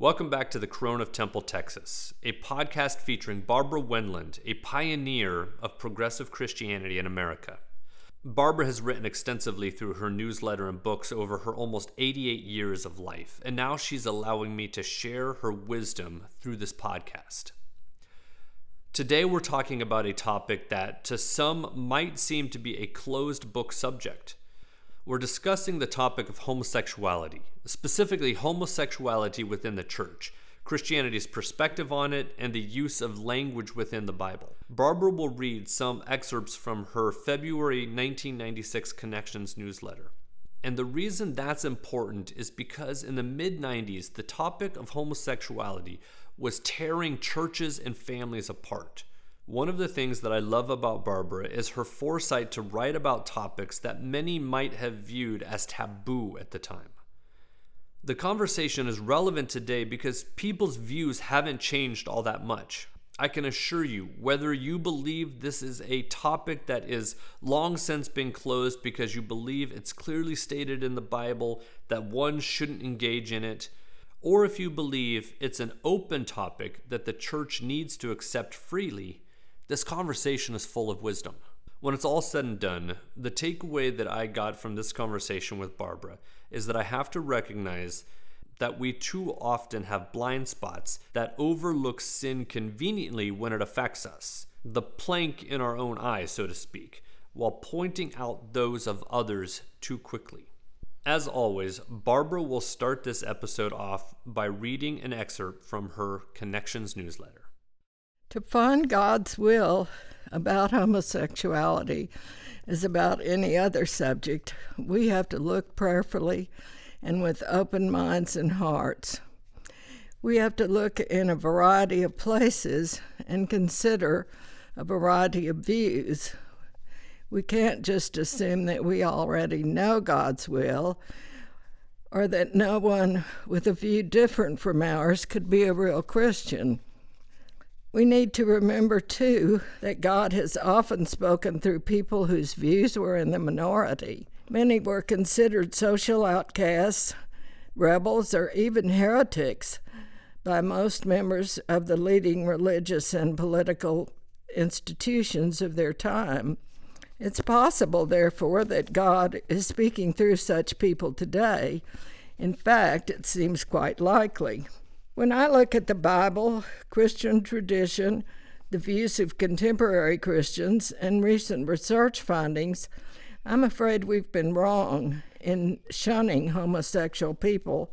Welcome back to the Crone of Temple, Texas, a podcast featuring Barbara Wendland, a pioneer of progressive Christianity in America. Barbara has written extensively through her newsletter and books over her almost 88 years of life, and now she's allowing me to share her wisdom through this podcast. Today, we're talking about a topic that to some might seem to be a closed book subject we're discussing the topic of homosexuality, specifically homosexuality within the church, Christianity's perspective on it, and the use of language within the Bible. Barbara will read some excerpts from her February 1996 Connections newsletter. And the reason that's important is because in the mid 90s, the topic of homosexuality was tearing churches and families apart. One of the things that I love about Barbara is her foresight to write about topics that many might have viewed as taboo at the time. The conversation is relevant today because people's views haven't changed all that much. I can assure you, whether you believe this is a topic that is long since been closed because you believe it's clearly stated in the Bible that one shouldn't engage in it, or if you believe it's an open topic that the church needs to accept freely, this conversation is full of wisdom. When it's all said and done, the takeaway that I got from this conversation with Barbara is that I have to recognize that we too often have blind spots that overlook sin conveniently when it affects us, the plank in our own eye, so to speak, while pointing out those of others too quickly. As always, Barbara will start this episode off by reading an excerpt from her Connections newsletter. To find God's will about homosexuality is about any other subject. We have to look prayerfully and with open minds and hearts. We have to look in a variety of places and consider a variety of views. We can't just assume that we already know God's will or that no one with a view different from ours could be a real Christian. We need to remember, too, that God has often spoken through people whose views were in the minority. Many were considered social outcasts, rebels, or even heretics by most members of the leading religious and political institutions of their time. It's possible, therefore, that God is speaking through such people today. In fact, it seems quite likely. When I look at the Bible, Christian tradition, the views of contemporary Christians, and recent research findings, I'm afraid we've been wrong in shunning homosexual people,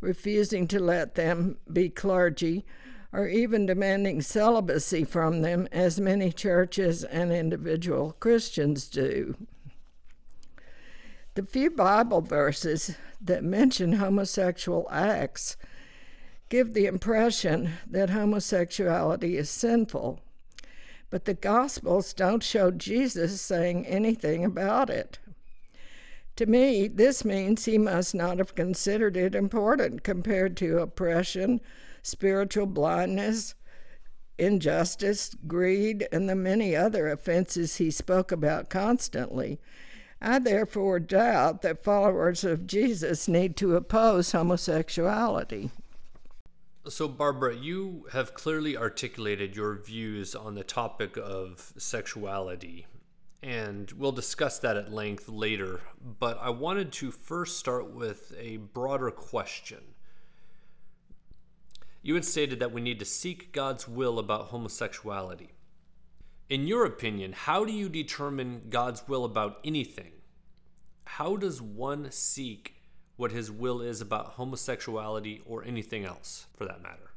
refusing to let them be clergy, or even demanding celibacy from them, as many churches and individual Christians do. The few Bible verses that mention homosexual acts give the impression that homosexuality is sinful. But the Gospels don't show Jesus saying anything about it. To me, this means he must not have considered it important compared to oppression, spiritual blindness, injustice, greed, and the many other offenses he spoke about constantly. I therefore doubt that followers of Jesus need to oppose homosexuality. So, Barbara, you have clearly articulated your views on the topic of sexuality, and we'll discuss that at length later. But I wanted to first start with a broader question. You had stated that we need to seek God's will about homosexuality. In your opinion, how do you determine God's will about anything? How does one seek what his will is about homosexuality or anything else for that matter?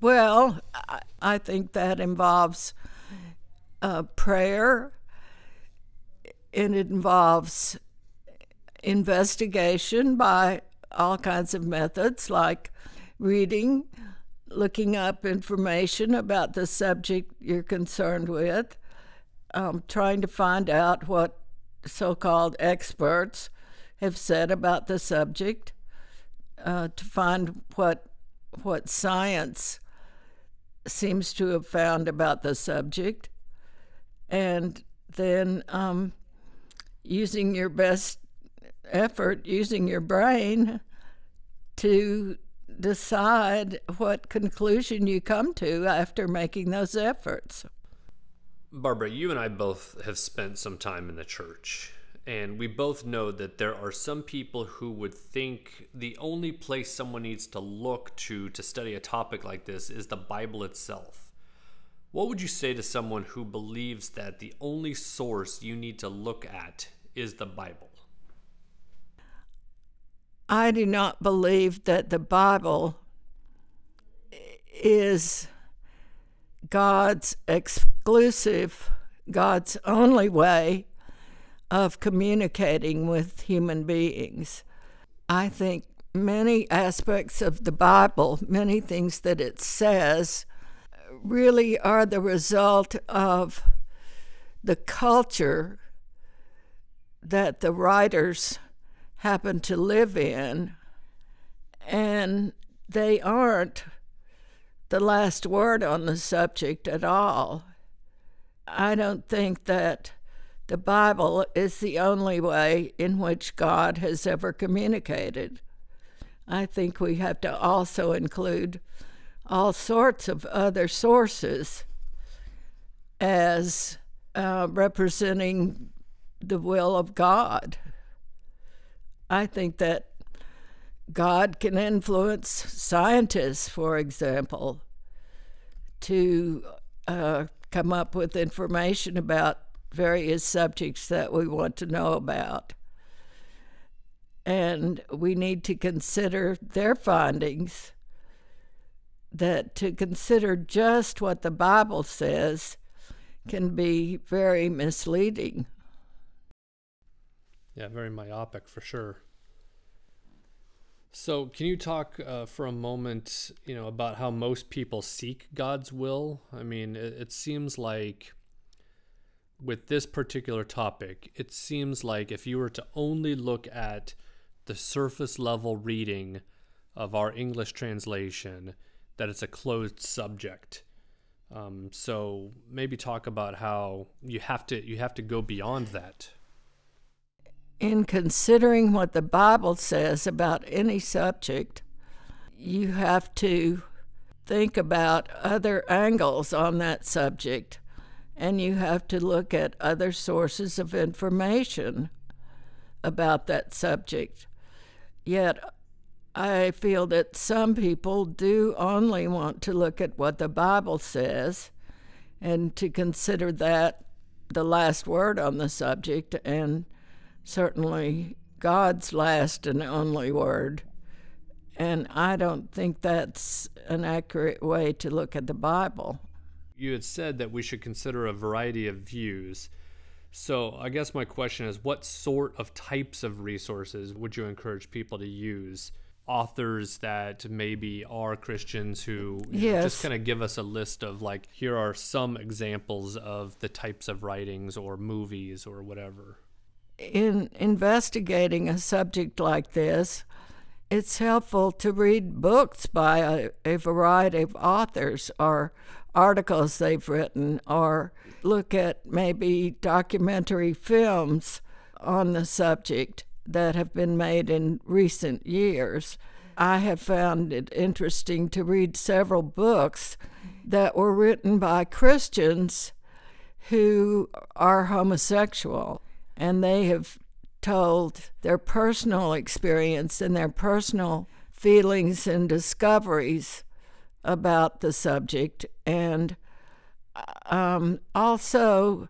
Well, I think that involves uh, prayer, and it involves investigation by all kinds of methods like reading, looking up information about the subject you're concerned with, um, trying to find out what so called experts have said about the subject, uh, to find what what science seems to have found about the subject, and then um, using your best effort, using your brain to decide what conclusion you come to after making those efforts. Barbara, you and I both have spent some time in the church, and we both know that there are some people who would think the only place someone needs to look to to study a topic like this is the Bible itself. What would you say to someone who believes that the only source you need to look at is the Bible? I do not believe that the Bible is God's exclusive, God's only way of communicating with human beings. I think many aspects of the Bible, many things that it says, really are the result of the culture that the writers happen to live in, and they aren't the last word on the subject at all. I don't think that the Bible is the only way in which God has ever communicated. I think we have to also include all sorts of other sources as uh, representing the will of God. I think that God can influence scientists, for example, to uh, come up with information about various subjects that we want to know about. And we need to consider their findings. That to consider just what the Bible says can be very misleading. Yeah, very myopic for sure. So, can you talk uh, for a moment, you know, about how most people seek God's will? I mean, it, it, seems like with this particular topic, it seems like if you were to only look at the surface level reading of our English translation, that it's a closed subject. Um, so maybe talk about how you have to you have to go beyond that in considering what the Bible says about any subject, you have to think about other angles on that subject and you have to look at other sources of information about that subject. Yet, I feel that some people do only want to look at what the Bible says and to consider that the last word on the subject and certainly God's last and only word. And I don't think that's an accurate way to look at the Bible. You had said that we should consider a variety of views. So I guess my question is what sort of types of resources would you encourage people to use? Authors that maybe are Christians who yes. know, just kind of give us a list of like, here are some examples of the types of writings or movies or whatever in investigating a subject like this, it's helpful to read books by a, a, variety of authors or articles they've written, or look at maybe documentary films on the subject that have been made in recent years. I have found it interesting to read several books that were written by Christians who are homosexual and they have told their personal experience and their personal feelings and discoveries about the subject. And um, also,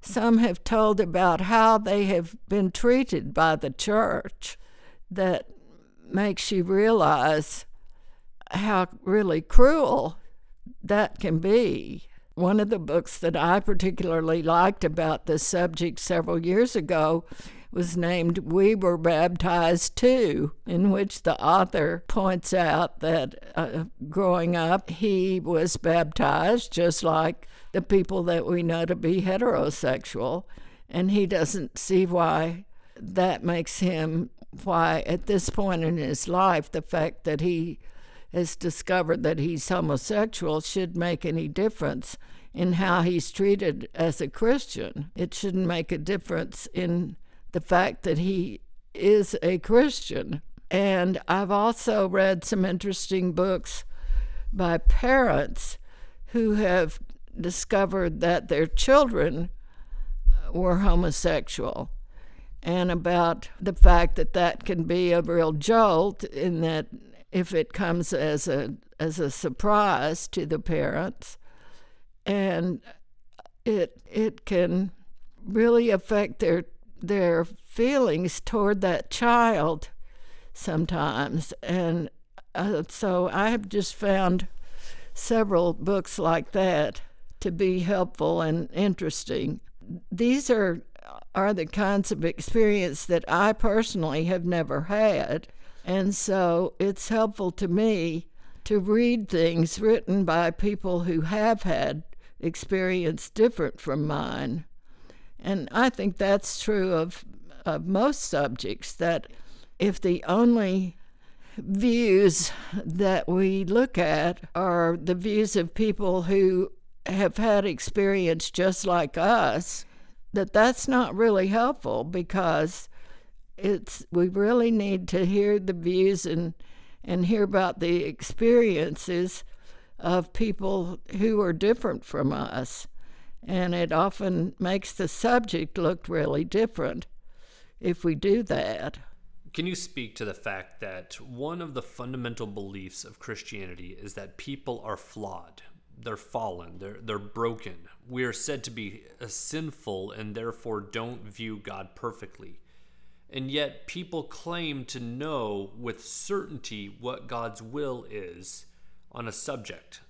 some have told about how they have been treated by the church that makes you realize how really cruel that can be. One of the books that I particularly liked about this subject several years ago was named We Were Baptized Too, in which the author points out that uh, growing up he was baptized just like the people that we know to be heterosexual, and he doesn't see why that makes him, why at this point in his life, the fact that he has discovered that he's homosexual should make any difference in how he's treated as a Christian. It shouldn't make a difference in the fact that he is a Christian. And I've also read some interesting books by parents who have discovered that their children uh, were homosexual and about the fact that that can be a real jolt in that if it comes as a as a surprise to the parents and it it can really affect their their feelings toward that child sometimes and uh, so I have just found several books like that to be helpful and interesting. These are are the kinds of experience that I personally have never had. And so it's helpful to me to read things written by people who have had experience different from mine. And I think that's true of, of most subjects, that if the only views that we look at are the views of people who have had experience just like us, that that's not really helpful because it's we really need to hear the views and and hear about the experiences of people who are different from us. And it often makes the subject look really different if we do that. Can you speak to the fact that one of the fundamental beliefs of Christianity is that people are flawed? They're fallen, they're, they're broken. We are said to be uh, sinful and therefore don't view God perfectly. And yet, people claim to know with certainty what God's will is on a subject.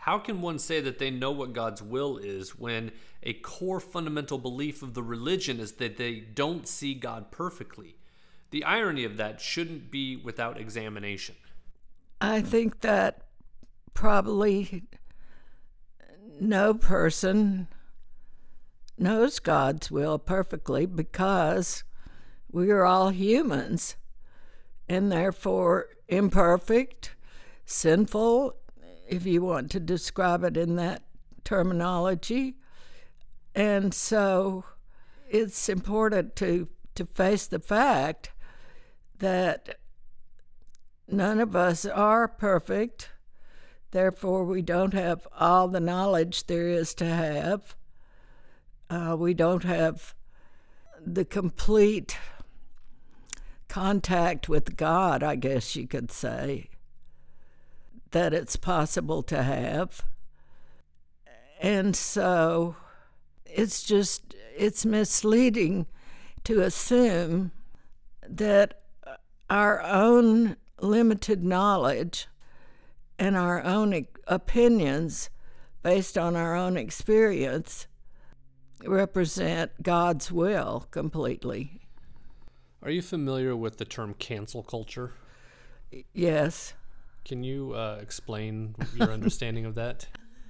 How can one say that they know what God's will is when a core fundamental belief of the religion is that they don't see God perfectly? The irony of that shouldn't be without examination. I think that probably no person knows God's will perfectly because we are all humans and therefore imperfect, sinful, if you want to describe it in that terminology. And so it's important to, to face the fact that none of us are perfect. Therefore, we don't have all the knowledge there is to have. Uh, we don't have the complete contact with God, I guess you could say, that it's possible to have. And so it's just, it's misleading to assume that our own limited knowledge and our own opinions based on our own experience represent God's will completely. Are you familiar with the term cancel culture? Yes. Can you uh, explain your understanding of that?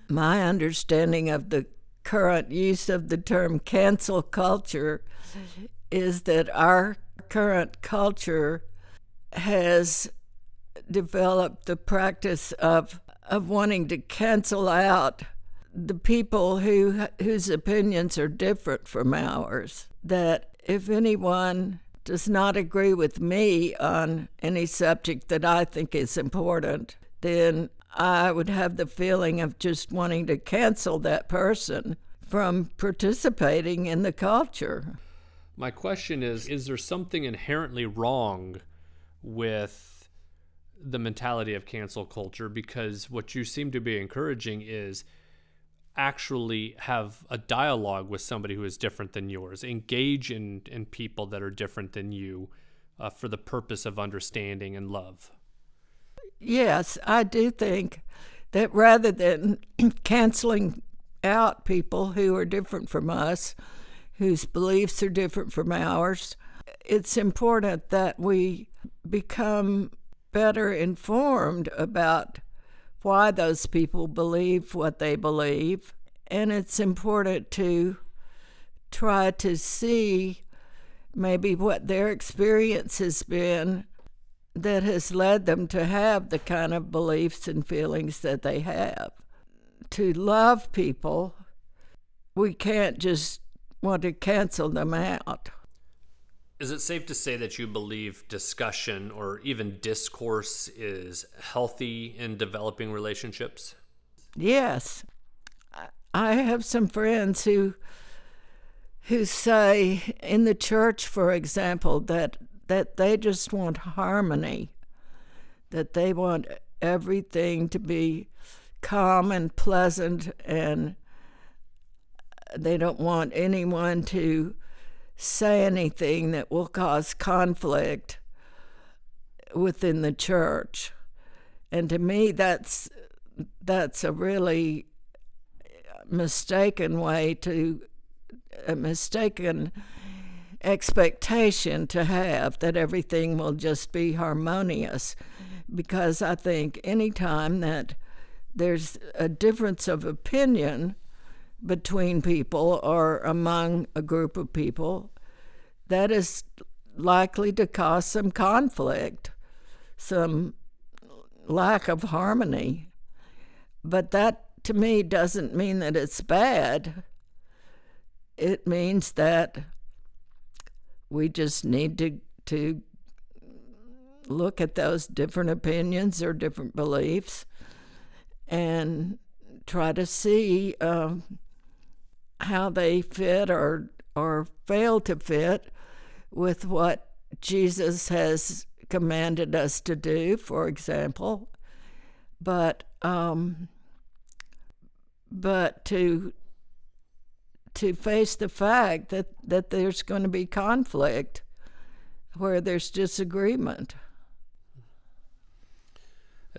My understanding of the current use of the term cancel culture is that our current culture has developed the practice of of wanting to cancel out the people who whose opinions are different from ours. That if anyone does not agree with me on any subject that I think is important, then I would have the feeling of just wanting to cancel that person from participating in the culture. My question is Is there something inherently wrong with the mentality of cancel culture because what you seem to be encouraging is actually have a dialogue with somebody who is different than yours. Engage in, in people that are different than you uh, for the purpose of understanding and love. Yes i do think that rather than canceling out people who are different from us whose beliefs are different from ours it's important that we become better informed about why those people believe what they believe. And it's important to try to see maybe what their experience has been that has led them to have the kind of beliefs and feelings that they have. To love people, we can't just want to cancel them out. Is it safe to say that you believe discussion or even discourse is healthy in developing relationships? Yes. I have some friends who who say in the church for example that that they just want harmony that they want everything to be calm and pleasant and they don't want anyone to say anything that will cause conflict within the church. And to me that's that's a really mistaken way to a mistaken expectation to have that everything will just be harmonious because I think anytime that there's a difference of opinion between people or among a group of people, that is likely to cause some conflict, some lack of harmony. But that to me doesn't mean that it's bad. It means that we just need to to look at those different opinions or different beliefs and try to see um, how they fit or or fail to fit with what Jesus has commanded us to do, for example. But um, but to to face the fact that, that there's going to be conflict where there's disagreement.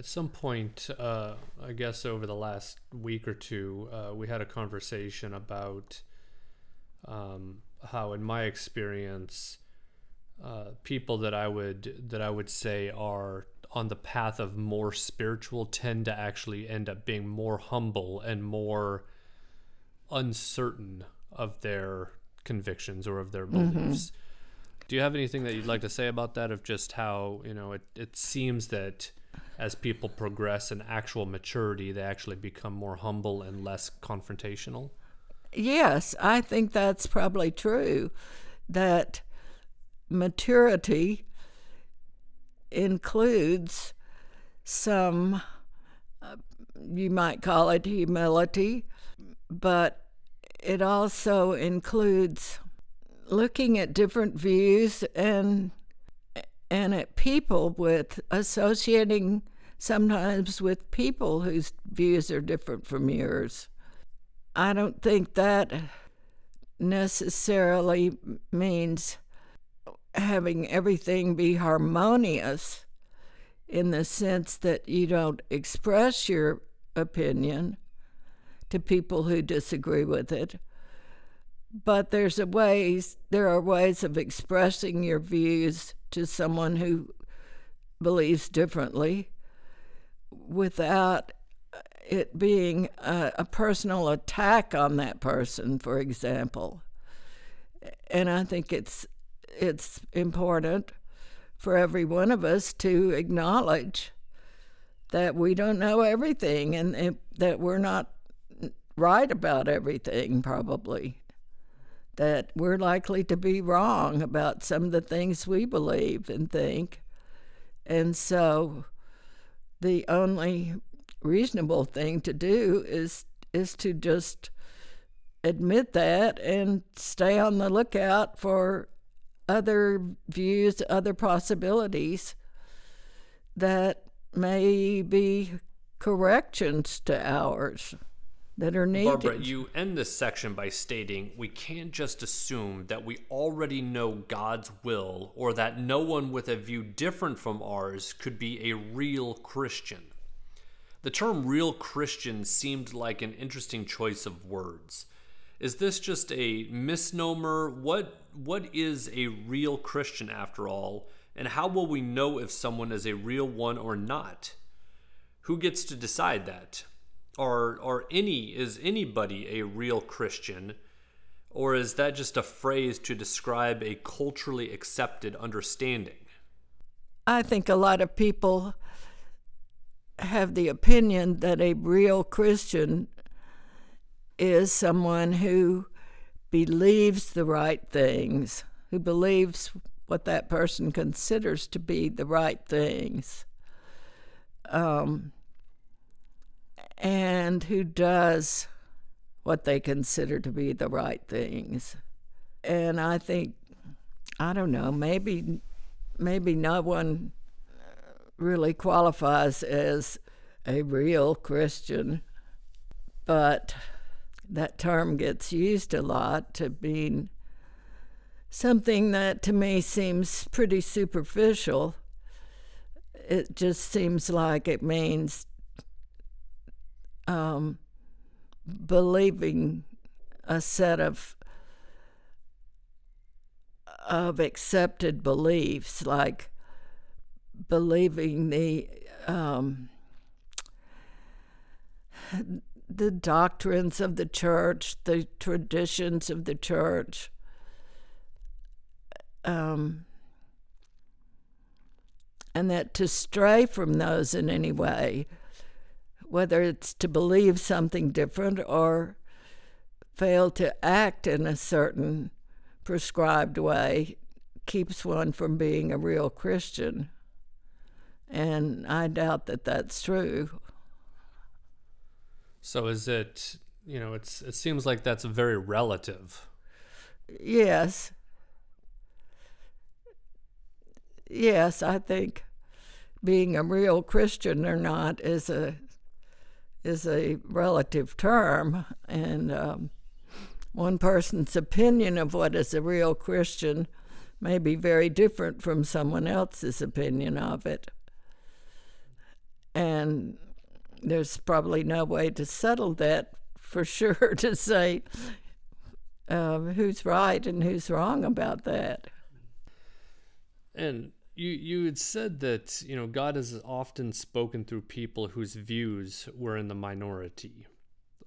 At some point, uh, I guess over the last week or two, uh, we had a conversation about um, how, in my experience, uh, people that I would that I would say are on the path of more spiritual tend to actually end up being more humble and more uncertain of their convictions or of their mm-hmm. beliefs. Mm-hmm. Do you have anything that you'd like to say about that? Of just how you know it, it seems that as people progress in actual maturity, they actually become more humble and less confrontational? Yes, I think that's probably true. That maturity includes some, uh, you might call it humility, but it also includes looking at different views and and at people with associating sometimes with people whose views are different from yours. I don't think that necessarily means having everything be harmonious in the sense that you don't express your opinion to people who disagree with it but there's a ways there are ways of expressing your views to someone who believes differently without it being a, a, personal attack on that person, for example. And I think it's it's important for every one of us to acknowledge that we don't know everything and that we're not right about everything, probably that we're likely to be wrong about some of the things we believe and think. And so the only reasonable thing to do is is to just admit that and stay on the lookout for other views, other possibilities that may be corrections to ours that are needed. Barbara, you end this section by stating we can't just assume that we already know God's will or that no one with a view different from ours could be a real Christian. The term real Christian seemed like an interesting choice of words. Is this just a misnomer? What what is a real Christian after all? And how will we know if someone is a real one or not? Who gets to decide that? Or or any is anybody a real Christian? Or is that just a phrase to describe a culturally accepted understanding? I think a lot of people have the opinion that a real Christian is someone who believes the right things, who believes what that person considers to be the right things, um, and who does what they consider to be the right things. And I think, I don't know, maybe, maybe no one really qualifies as a real Christian, but that term gets used a lot to mean something that to me seems pretty superficial. It just seems like it means um, believing a set of of accepted beliefs, like believing the um, the doctrines of the church, the traditions of the church. Um, and that to stray from those in any way, whether it's to believe something different or fail to act in a certain prescribed way, keeps one from being a real Christian. And I doubt that that's true. So is it, you know, it's it seems like that's very relative. Yes. Yes, I think being a real Christian or not is a is a relative term, and um, one person's opinion of what is a real Christian may be very different from someone else's opinion of it. And there's probably no way to settle that for sure to say uh, who's right and who's wrong about that. And you you had said that you know God has often spoken through people whose views were in the minority.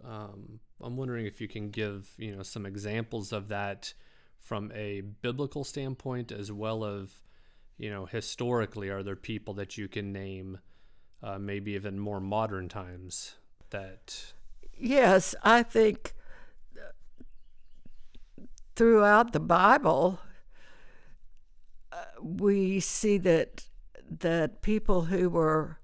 Um, I'm wondering if you can give you know some examples of that from a biblical standpoint as well of you know historically. Are there people that you can name? uh, maybe even more modern times that yes i think throughout the bible we see that that people who were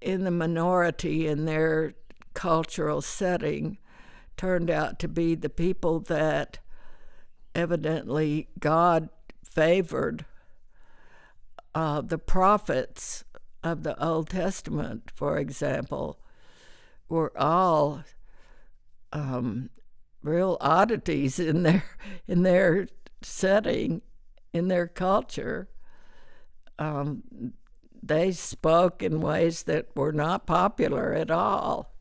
in the minority in their cultural setting turned out to be the people that evidently God favored uh, the prophets of the Old Testament, for example, were all um, real oddities in their in their setting, in their culture. Um, they spoke in ways that were not popular at all,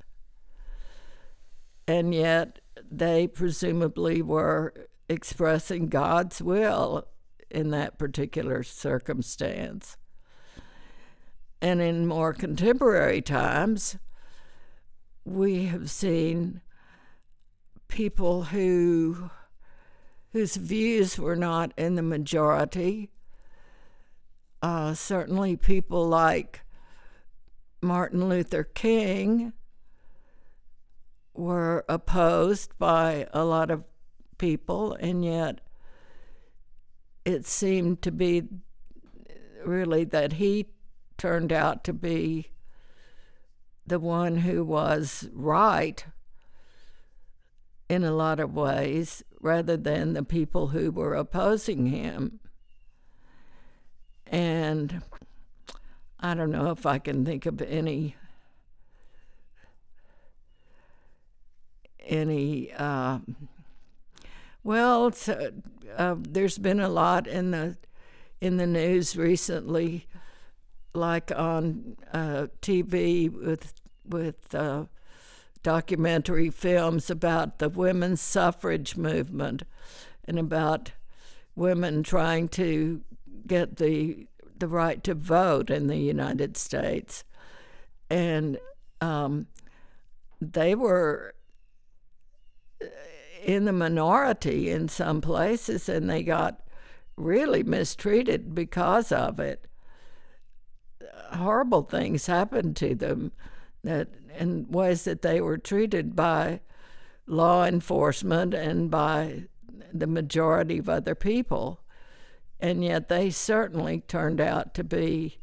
and yet they presumably were expressing God's will in that particular circumstance. And in more contemporary times, we have seen people who whose views were not in the majority. Uh, certainly, people like Martin Luther King were opposed by a lot of people, and yet it seemed to be really that he turned out to be the one who was right in a lot of ways rather than the people who were opposing him. And I don't know if I can think of any any uh, well, uh, there's been a lot in the in the news recently, like on uh, TV with with uh, documentary films about the women's suffrage movement and about women trying to get the the right to vote in the United States, and um, they were in the minority in some places, and they got really mistreated because of it. Horrible things happened to them that in ways that they were treated by law enforcement and by the majority of other people. And yet they certainly turned out to be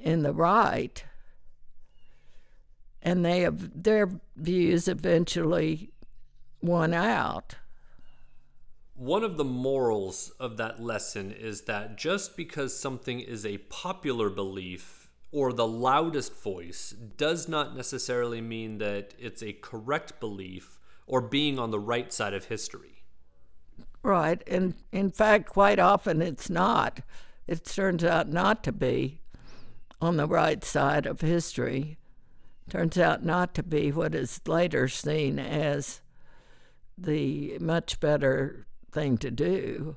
in the right. And they have, their views eventually won out. One of the morals of that lesson is that just because something is a popular belief or the loudest voice does not necessarily mean that it's a correct belief or being on the right side of history. Right. And in fact, quite often it's not. It turns out not to be on the right side of history. Turns out not to be what is later seen as the much better thing to do.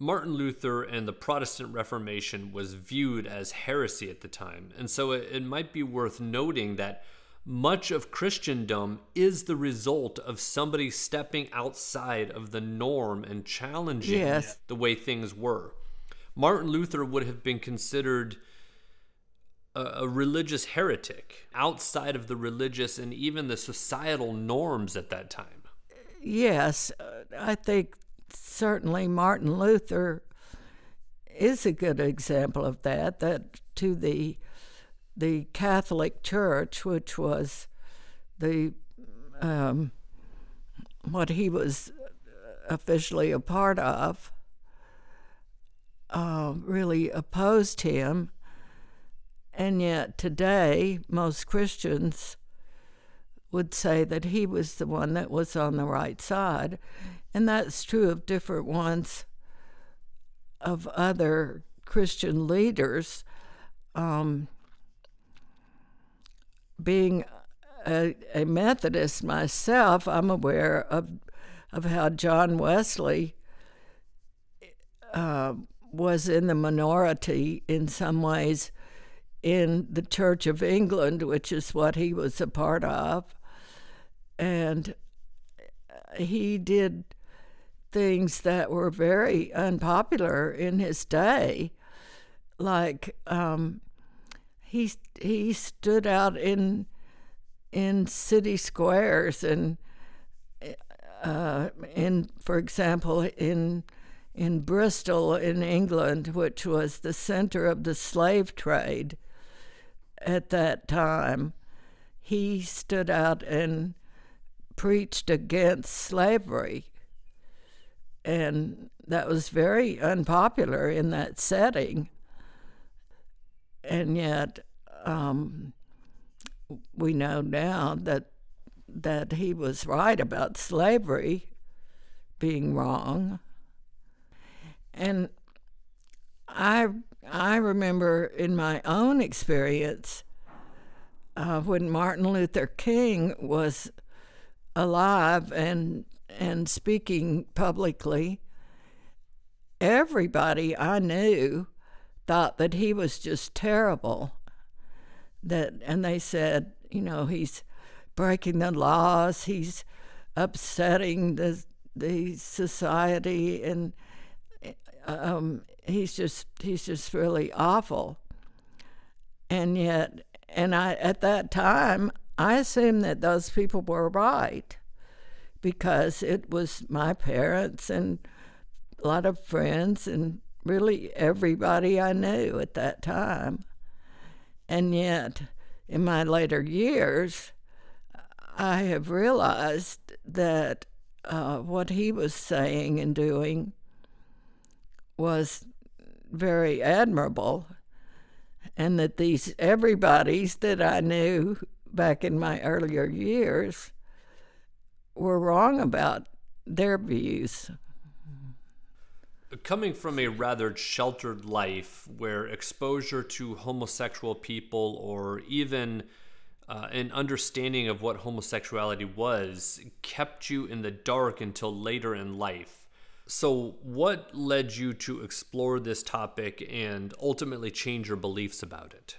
Martin Luther and the Protestant Reformation was viewed as heresy at the time, and so it, it, might be worth noting that much of Christendom is the result of somebody stepping outside of the norm and challenging yes. the way things were. Martin Luther would have been considered a, a religious heretic outside of the religious and even the societal norms at that time yes, uh, I think certainly Martin Luther is a good example of that. That to the the Catholic Church, which was the um, what he was officially a part of, uh, really opposed him. And yet today, most Christians would say that he was the one that was on the right side. And that's true of different ones of other Christian leaders. Um, being a, a, Methodist myself, I'm aware of of how John Wesley uh, was in the minority in some ways in the Church of England, which is what he was a part of and he did things that were very unpopular in his day, like um, he he stood out in in city squares and uh, in, for example, in in Bristol in England, which was the center of the slave trade at that time, he stood out and preached against slavery. And that was very unpopular in that setting. And yet, um, we know now that that he was right about slavery being wrong. And I I remember in my own experience uh, when Martin Luther King was alive and and speaking publicly, everybody I knew thought that he was just terrible. That and they said, you know, he's breaking the laws, he's upsetting the the society, and um, he's just he's just really awful. And yet, and I at that time I assumed that those people were right because it was my parents and a lot of friends and really everybody I knew at that time. And yet, in my later years, I have realized that uh, what he was saying and doing was very admirable, and that these everybody's that I knew back in my earlier years were wrong about their views. Coming from a rather sheltered life where exposure to homosexual people or even uh, an understanding of what homosexuality was kept you in the dark until later in life. So, what led you to explore this topic and ultimately change your beliefs about it?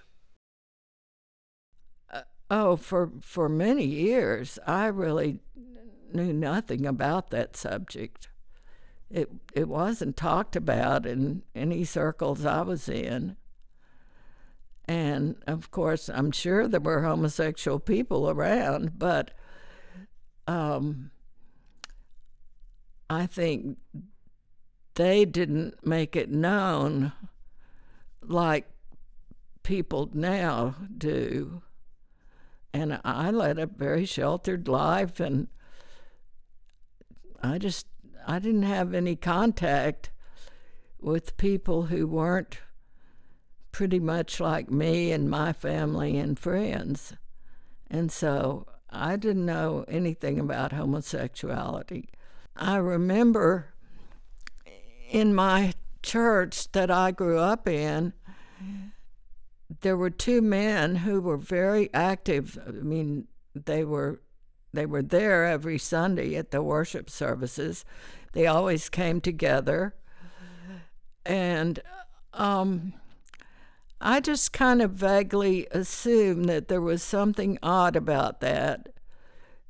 Oh, for for many years, I really knew nothing about that subject. It it wasn't talked about in any circles I was in. And of course, I'm sure there were homosexual people around, but um, I think they didn't make it known like people now do. And I led a very sheltered life, and I just I didn't have any contact with people who weren't pretty much like me and my family and friends. And so I didn't know anything about homosexuality. I remember in my church that I grew up in, there were two men who were very active. I mean, they were they were there every Sunday at the worship services. They always came together, and um, I just kind of vaguely assumed that there was something odd about that,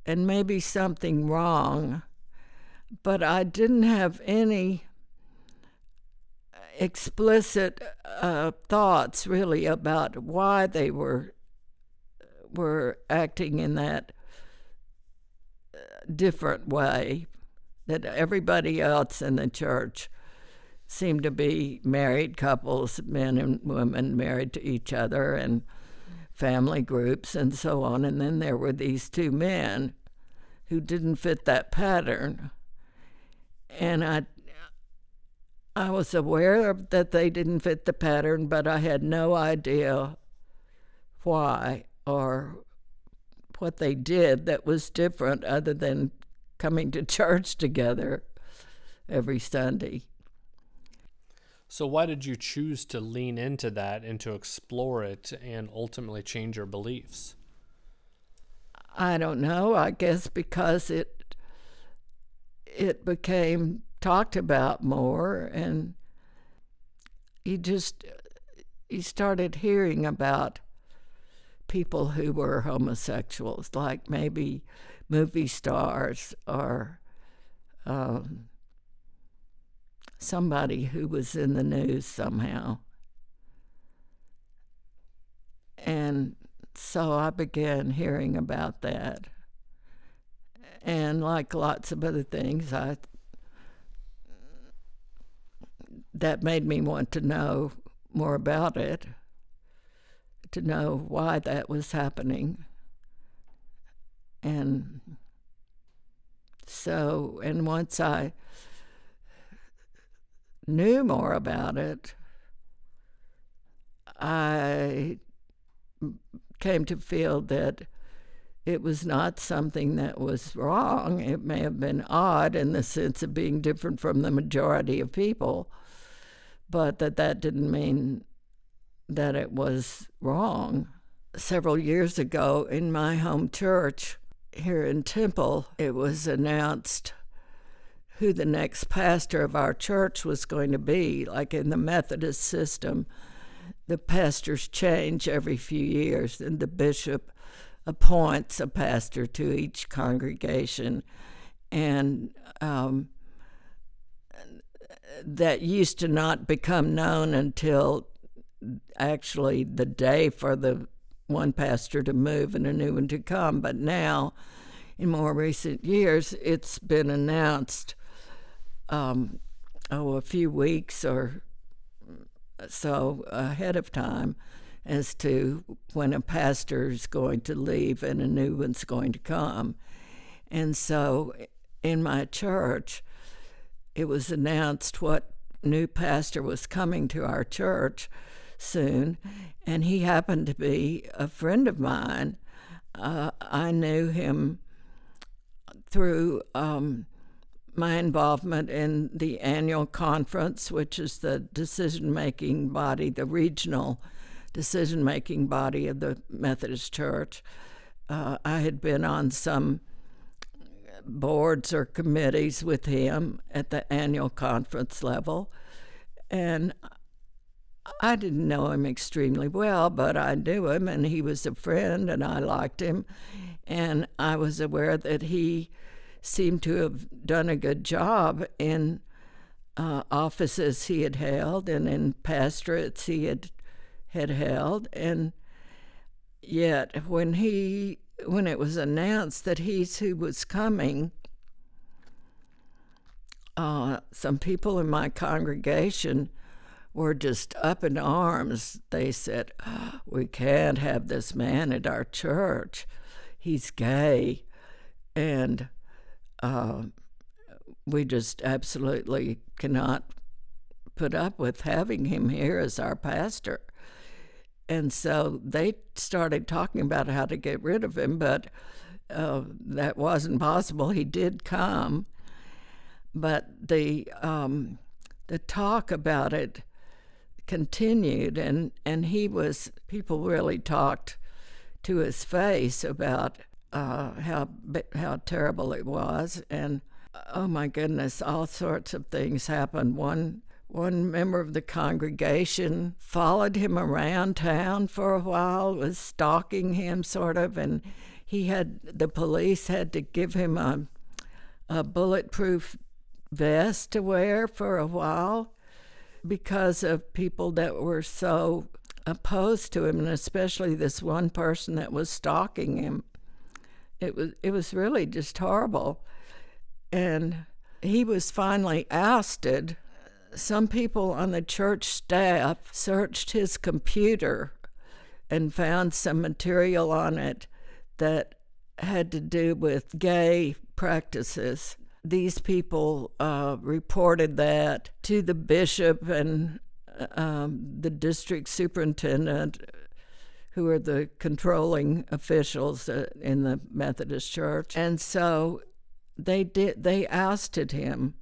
and maybe something wrong, but I didn't have any explicit uh, thoughts really about why they were were acting in that different way that everybody else in the church seemed to be married couples, men and women married to each other, and family groups and so on. And then there were these two men who didn't fit that pattern. And I I was aware that they didn't fit the pattern, but I had no idea why or what they did that was different other than coming to church together every Sunday. So, why did you choose to lean into that and to explore it and ultimately change your beliefs? I don't know. I guess because it it became talked about more and you just you started hearing about people who were homosexuals like maybe movie stars or um, somebody who was in the news somehow and so I began hearing about that. And like lots of other things, I that made me want to know more about it, to know why that was happening. And so, and once I knew more about it, I came to feel that it was not something that was wrong. It may have been odd in the sense of being different from the majority of people, but that that didn't mean that it was wrong. Several years ago in my home church here in Temple, it was announced who the next pastor of our church was going to be, like in the Methodist system. The pastors change every few years, and the bishop appoints a pastor to each congregation. And um, that used to not become known until actually the day for the one pastor to move and a new one to come. But now, in more recent years, it's been announced, um, oh, a few weeks or so ahead of time as to when a pastor is going to leave and a new one's going to come. And so in my church, it was announced what new pastor was coming to our church soon, and he happened to be a friend of mine. Uh, I knew him through um, my involvement in the annual conference, which is the decision making body, the regional decision making body of the Methodist Church. Uh, I had been on some boards or committees with him at the annual conference level. And I didn't know him extremely well, but I knew him and he was a friend and I liked him. And I was aware that he seemed to have done a good job in uh, offices he had held and in pastorates he had had held. And yet, when he when it was announced that he's who was coming, uh, some people in my congregation were just up in arms. They said, We can't have this man at our church. He's gay. And uh, we just absolutely cannot put up with having him here as our pastor. And so they started talking about how to get rid of him, but uh, that wasn't possible. He did come, but the um, the talk about it continued, and and he was people really talked to his face about uh, how how terrible it was, and oh my goodness, all sorts of things happened. One one member of the congregation followed him around town for a while, was stalking him sort of, and he had the police had to give him a a bulletproof vest to wear for a while because of people that were so opposed to him, and especially this one person that was stalking him. It was it was really just horrible, and he was finally ousted. Some people on the church staff searched his computer and found some material on it that had to do with gay practices these people uh, reported that to the bishop and um, the district superintendent, who are the controlling officials uh, in the Methodist Church. And so they did. They ousted him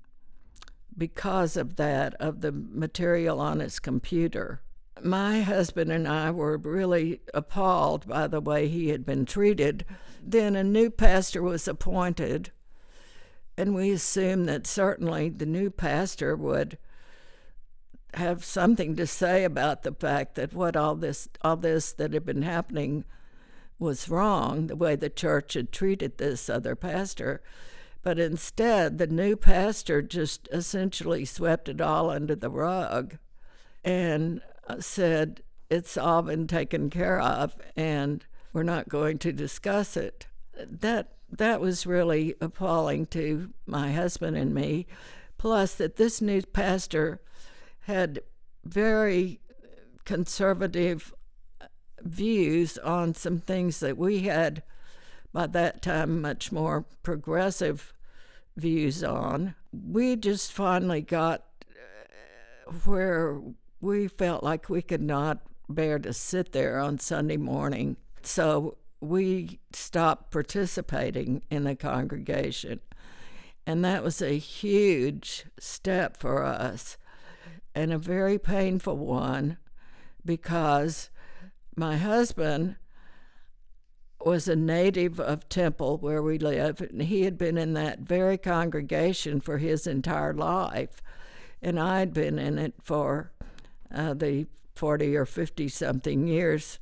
because of that, of the material on his computer. My husband and I were really appalled by the way he had been treated. Then a new pastor was appointed and we assumed that certainly the new pastor would have something to say about the fact that what all this all this that had been happening was wrong, the way the church had treated this other pastor. But instead, the new pastor just essentially swept it all under the rug and uh, said, It's all been taken care of, and we're not going to discuss it. That that was really appalling to my husband and me. Plus, that this new pastor had very conservative views on some things that we had by that time much more progressive views on. We just finally got uh, where we felt like we could not bear to sit there on Sunday morning. So we stopped participating in the congregation. And that was a huge step for us and a very painful one because my husband was a native of Temple where we live, and he had been in that very congregation for his entire life. And I'd been in it for uh, the 40 or 50 something years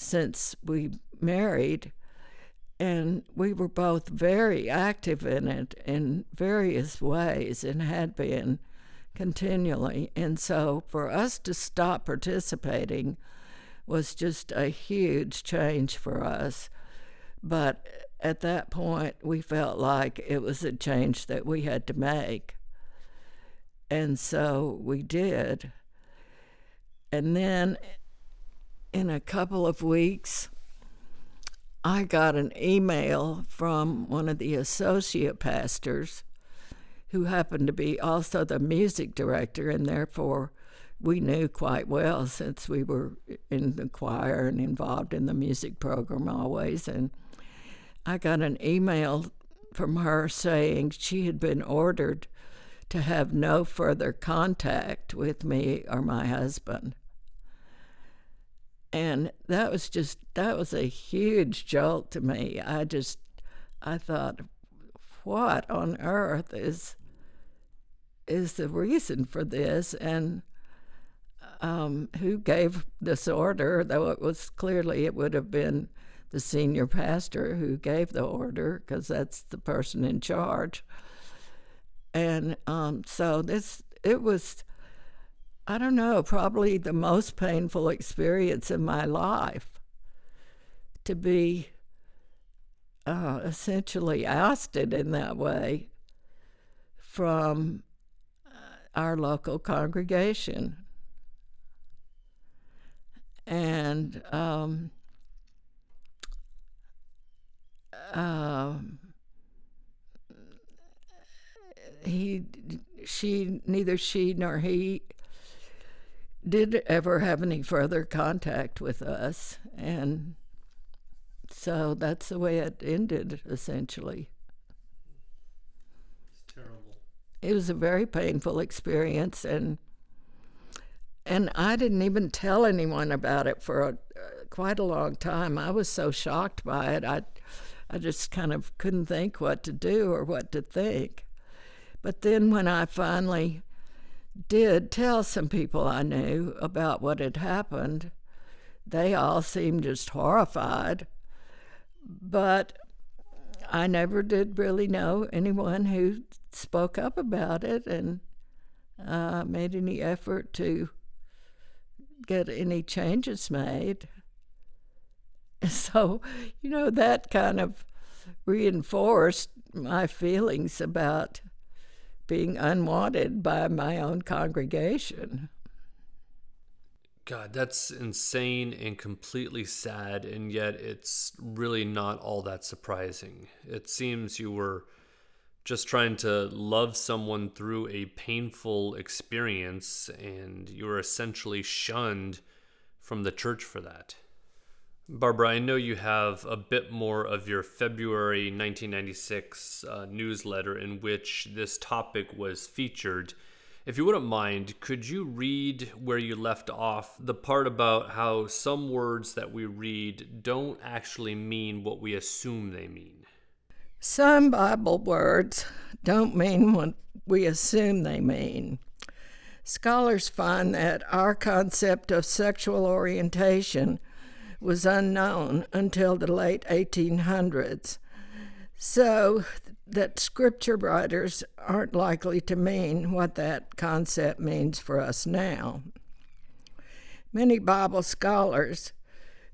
since we married, and we were both very active in it in various ways and had been continually. And so for us to stop participating was just a huge change for us. But at that point, we felt like it was a change that we had to make. And so we did. And then in a couple of weeks, I got an email from one of the associate pastors who happened to be also the music director, and therefore we knew quite well since we were in the choir and involved in the music program always. And I got an email from her saying she had been ordered to have no further contact with me or my husband and that was just that was a huge jolt to me. I just i thought what on earth is is the reason for this? And um, who gave this order? Though it was clearly it would have been the senior pastor who gave the order because that's the person in charge. And um, so this it was I don't know, probably the most painful experience in my life to be uh, essentially ousted in that way from uh, our local congregation. And um, uh, he, she, neither she nor he did ever have any further contact with us. And so that's the way it ended, essentially. It's terrible. It was a very painful experience, and and I didn't even tell anyone about it for a, uh, quite a long time. I was so shocked by it. I I just kind of couldn't think what to do or what to think. But then when I finally did tell some people I knew about what had happened, they all seemed just horrified. But I never did really know anyone who spoke up about it and uh, made any effort to get any changes made. So, you know, that kind of reinforced my feelings about being unwanted by my own congregation. God, that's insane and completely sad, and yet it's really not all that surprising. It seems you were just trying to love someone through a painful experience, and you were essentially shunned from the church for that. Barbara, I know you have a bit more of your February 1996 uh, newsletter in which this topic was featured. If you wouldn't mind, could you read where you left off the part about how some words that we read don't actually mean what we assume they mean? Some Bible words don't mean what we assume they mean. Scholars find that our concept of sexual orientation was unknown until the late 1800s. So that scripture writers aren't likely to mean what that concept means for us now. Many Bible scholars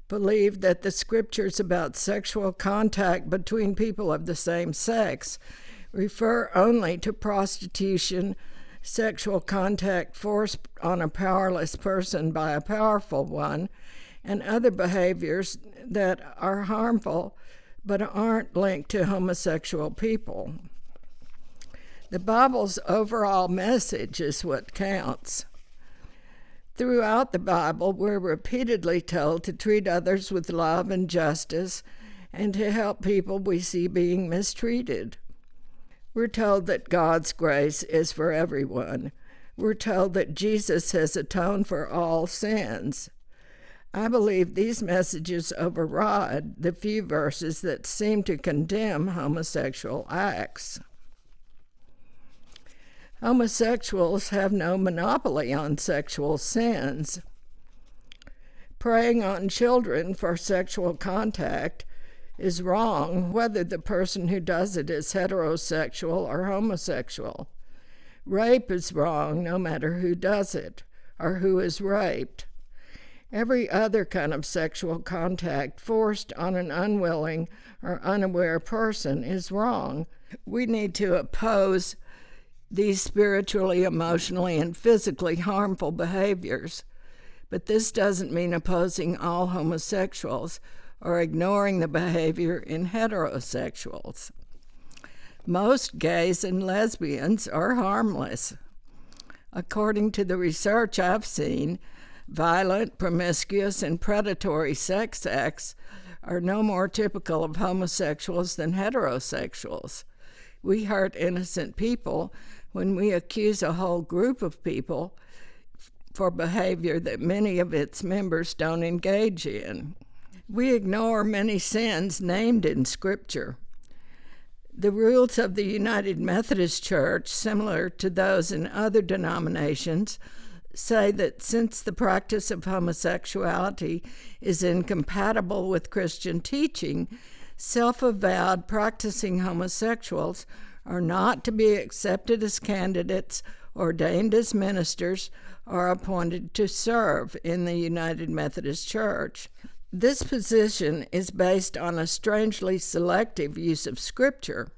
believe that the scriptures about sexual contact between people of the same sex refer only to prostitution, sexual contact forced on a powerless person by a powerful one, and other behaviors that are harmful but aren't linked to homosexual people. The Bible's overall message is what counts. Throughout the Bible, we're repeatedly told to treat others with love and justice and to help people we see being mistreated. We're told that God's grace is for everyone. We're told that Jesus has atoned for all sins. I believe these messages override the few verses that seem to condemn homosexual acts. Homosexuals have no monopoly on sexual sins. Preying on children for sexual contact is wrong, whether the person who does it is heterosexual or homosexual. Rape is wrong, no matter who does it or who is raped. Every other kind of sexual contact forced on an unwilling or unaware person is wrong. We need to oppose these spiritually, emotionally, and physically harmful behaviors. But this doesn't mean opposing all homosexuals or ignoring the behavior in heterosexuals. Most gays and lesbians are harmless. According to the research I've seen, Violent, promiscuous, and predatory sex acts are no more typical of homosexuals than heterosexuals. We hurt innocent people when we accuse a whole group of people for behavior that many of its members don't engage in. We ignore many sins named in Scripture. The rules of the United Methodist Church, similar to those in other denominations, say that since the practice of homosexuality is incompatible with Christian teaching, self avowed practicing homosexuals are not to be accepted as candidates, ordained as ministers, or appointed to serve in the United Methodist Church. This position is based on a strangely selective use of Scripture.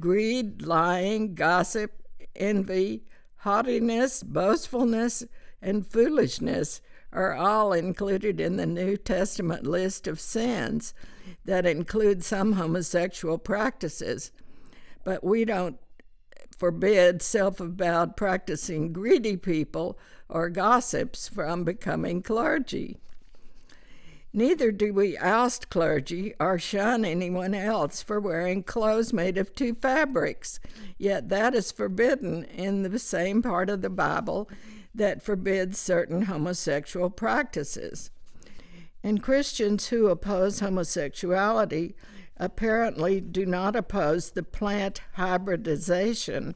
Greed, lying, gossip, envy, haughtiness, boastfulness, and foolishness are all included in the New Testament list of sins that include some homosexual practices. But we don't forbid self avowed practicing greedy people or gossips from becoming clergy. Neither do we oust clergy or shun anyone else for wearing clothes made of two fabrics, yet that is forbidden in the same part of the Bible that forbids certain homosexual practices. And Christians who oppose homosexuality apparently do not oppose the plant hybridization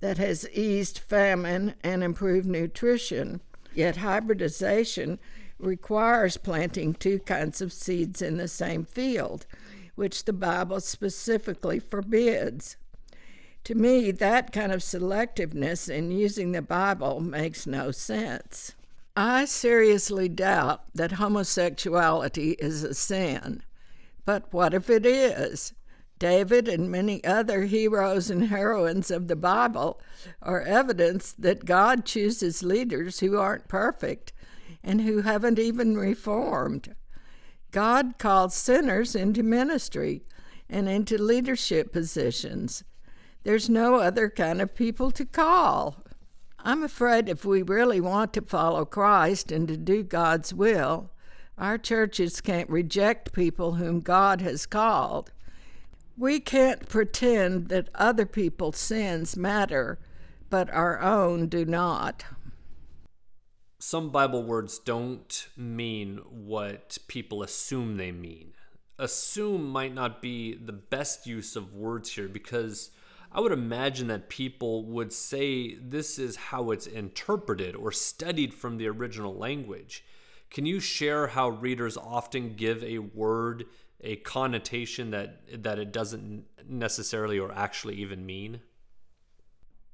that has eased famine and improved nutrition. Yet hybridization requires planting two kinds of seeds in the same field, which the Bible specifically forbids. To me, that kind of selectiveness in using the Bible makes no sense. I seriously doubt that homosexuality is a sin. But what if it is? David and many other heroes and heroines of the Bible are evidence that God chooses leaders who aren't perfect and who haven't even reformed. God calls sinners into ministry and into leadership positions. There's no other kind of people to call. I'm afraid if we really want to follow Christ and to do God's will, our churches can't reject people whom God has called. We can't pretend that other people's sins matter, but our own do not. Some Bible words don't mean what people assume they mean. Assume might not be the best use of words here because I would imagine that people would say this is how it's interpreted or studied from the original language. Can you share how readers often give a word a connotation that that it doesn't necessarily or actually even mean?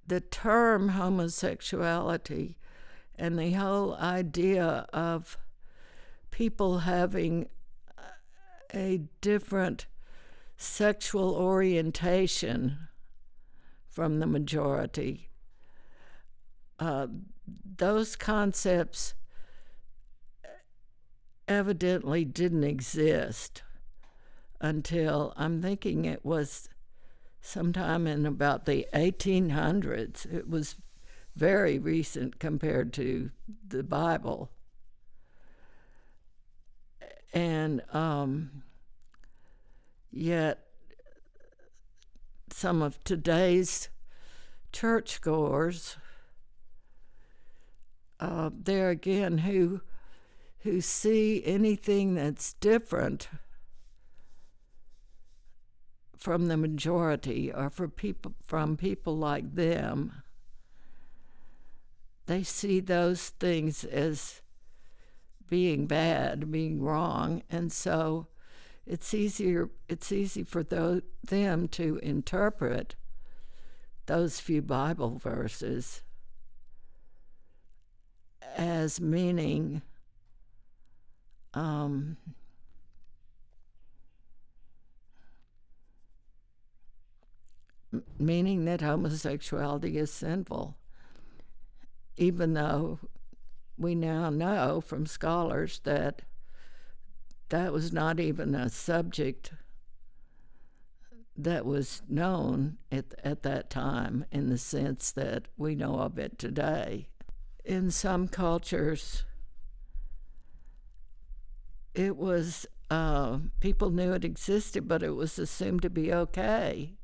The term homosexuality and the whole idea of people having a different sexual orientation from the majority. Uh, those concepts evidently didn't exist until I'm thinking it was sometime in about the 1800s. It was very recent compared to the Bible. And um, yet, some of today's churchgoers, uh, there again, who who see anything that's different from the majority or for people from people like them they see those things as being bad being wrong. And so it's easier it's easy for those, them to interpret those few bible verses as meaning um, meaning that homosexuality is sinful, even though we now know from scholars that that was not even a subject that was known at, at that time in the sense that we know of it today. In some cultures, it was uh, people knew it existed, but it was assumed to be okay.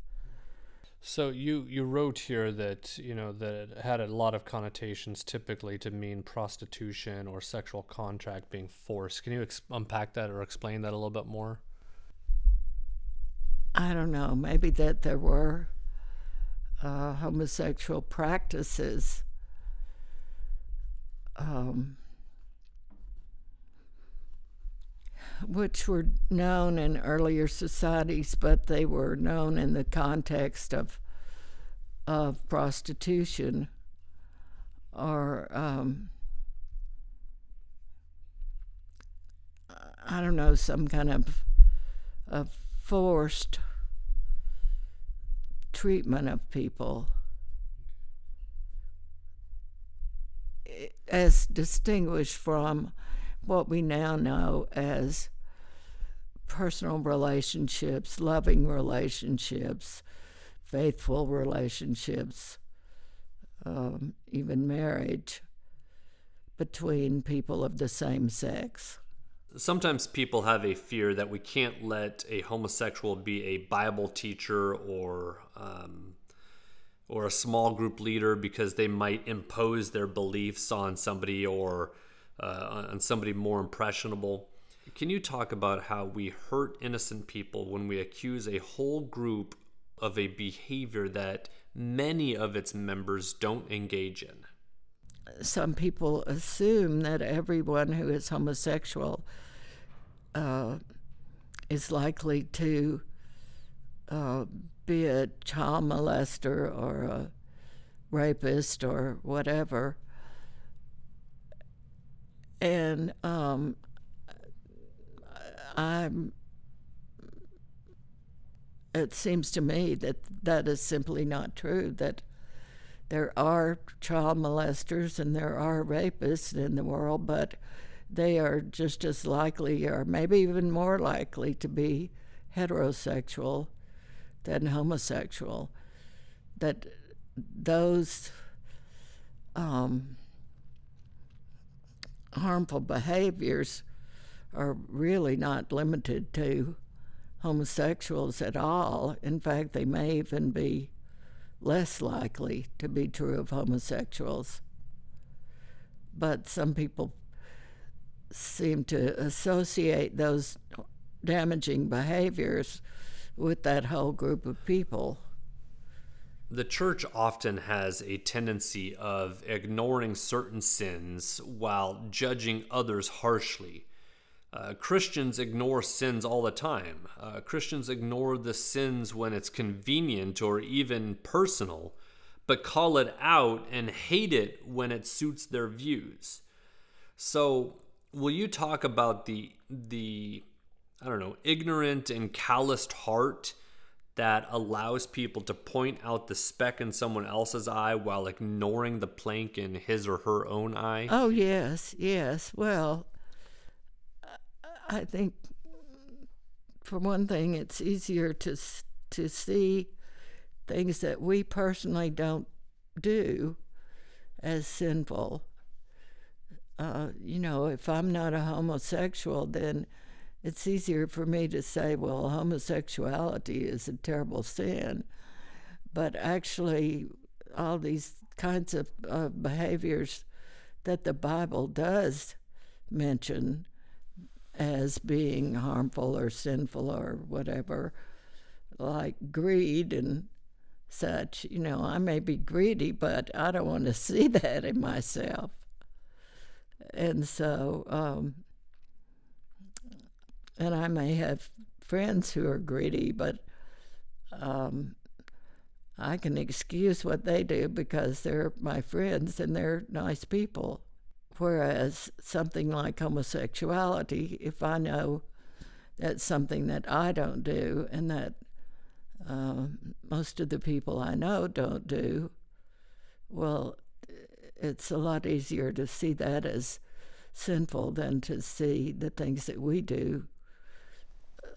So you you wrote here that you know that it had a lot of connotations, typically to mean prostitution or sexual contract being forced. Can you ex- unpack that or explain that a little bit more? I don't know. Maybe that there were uh, homosexual practices. Um, which were known in earlier societies, but they were known in the context of of prostitution or um, I don't know some kind of of forced treatment of people. as distinguished from what we now know as personal relationships, loving relationships, faithful relationships, um, even marriage between people of the same sex. Sometimes people have a fear that we can't let a homosexual be a Bible teacher or um, or a small group leader because they might impose their beliefs on somebody or uh, on somebody more impressionable. Can you talk about how we hurt innocent people when we accuse a whole group of a behavior that many of its members don't engage in? Some people assume that everyone who is homosexual uh, is likely to uh, be a child molester or a rapist or whatever. And um, I'm. It seems to me that that is simply not true. That there are child molesters and there are rapists in the world, but they are just as likely, or maybe even more likely, to be heterosexual than homosexual. That those um, harmful behaviors are really not limited to homosexuals at all. In fact, they may even be less likely to be true of homosexuals. But some people seem to associate those damaging behaviors with that whole group of people. The church often has a tendency of ignoring certain sins while judging others harshly. Uh, Christians ignore sins all the time. Uh, Christians ignore the sins when it's convenient or even personal, but call it out and hate it when it suits their views. So, will you talk about the the I don't know ignorant and calloused heart that allows people to point out the speck in someone else's eye while ignoring the plank in his or her own eye? Oh yes, yes. Well, I think for one thing, it's easier to to see things that we personally don't do as sinful. Uh, you know, if I'm not a homosexual, then it's easier for me to say, well, homosexuality is a terrible sin. But actually, all these kinds of uh, behaviors that the Bible does mention as being harmful or sinful or whatever, like greed and such. You know, I may be greedy, but I don't want to see that in myself. And so, um, and I may have friends who are greedy, but um, I can excuse what they do because they're my friends and they're nice people. Whereas something like homosexuality, if I know that's something that I don't do and that uh, most of the people I know don't do, well, it's a lot easier to see that as sinful than to see the things that we do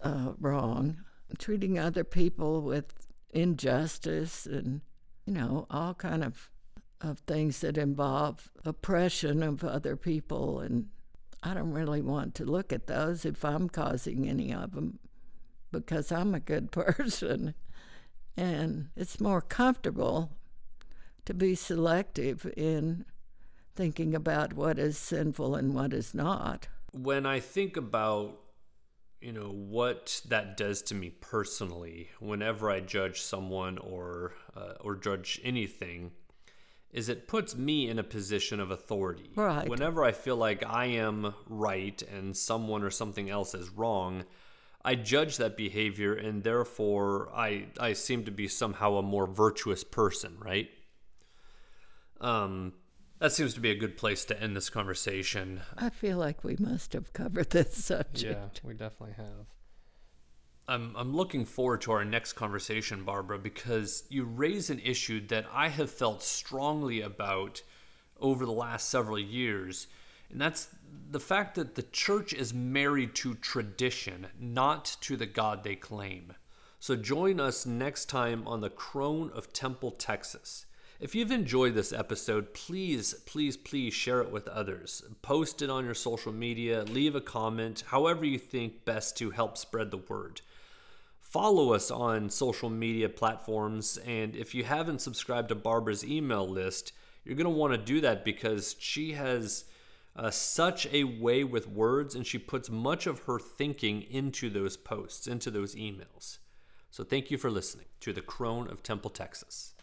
uh, wrong. Treating other people with injustice and, you know, all kind of of things that involve oppression of other people. And I don't really want to look at those if I'm causing any of them because I'm a good person. And it's more comfortable to be selective in thinking about what is sinful and what is not. When I think about you know what that does to me personally whenever I judge someone or uh, or judge anything is it puts me in a position of authority. Right. Whenever I feel like I am right and someone or something else is wrong, I judge that behavior and therefore I I seem to be somehow a more virtuous person, right? Um that seems to be a good place to end this conversation. I feel like we must have covered this subject. Yeah, we definitely have. I'm, I'm looking forward to our next conversation, Barbara, because you raise an issue that I have felt strongly about over the last several years. And that's the fact that the church is married to tradition, not to the God they claim. So join us next time on the Crone of Temple, Texas. If you've enjoyed this episode, please, please, please share it with others. Post it on your social media, leave a comment, however you think best to help spread the word. Follow us on social media platforms, and if you haven't subscribed to Barbara's email list, you're going to want to do that because she has uh, such a way with words and she puts much of her thinking into those posts, into those emails. So thank you for listening to the Crone of Temple, Texas.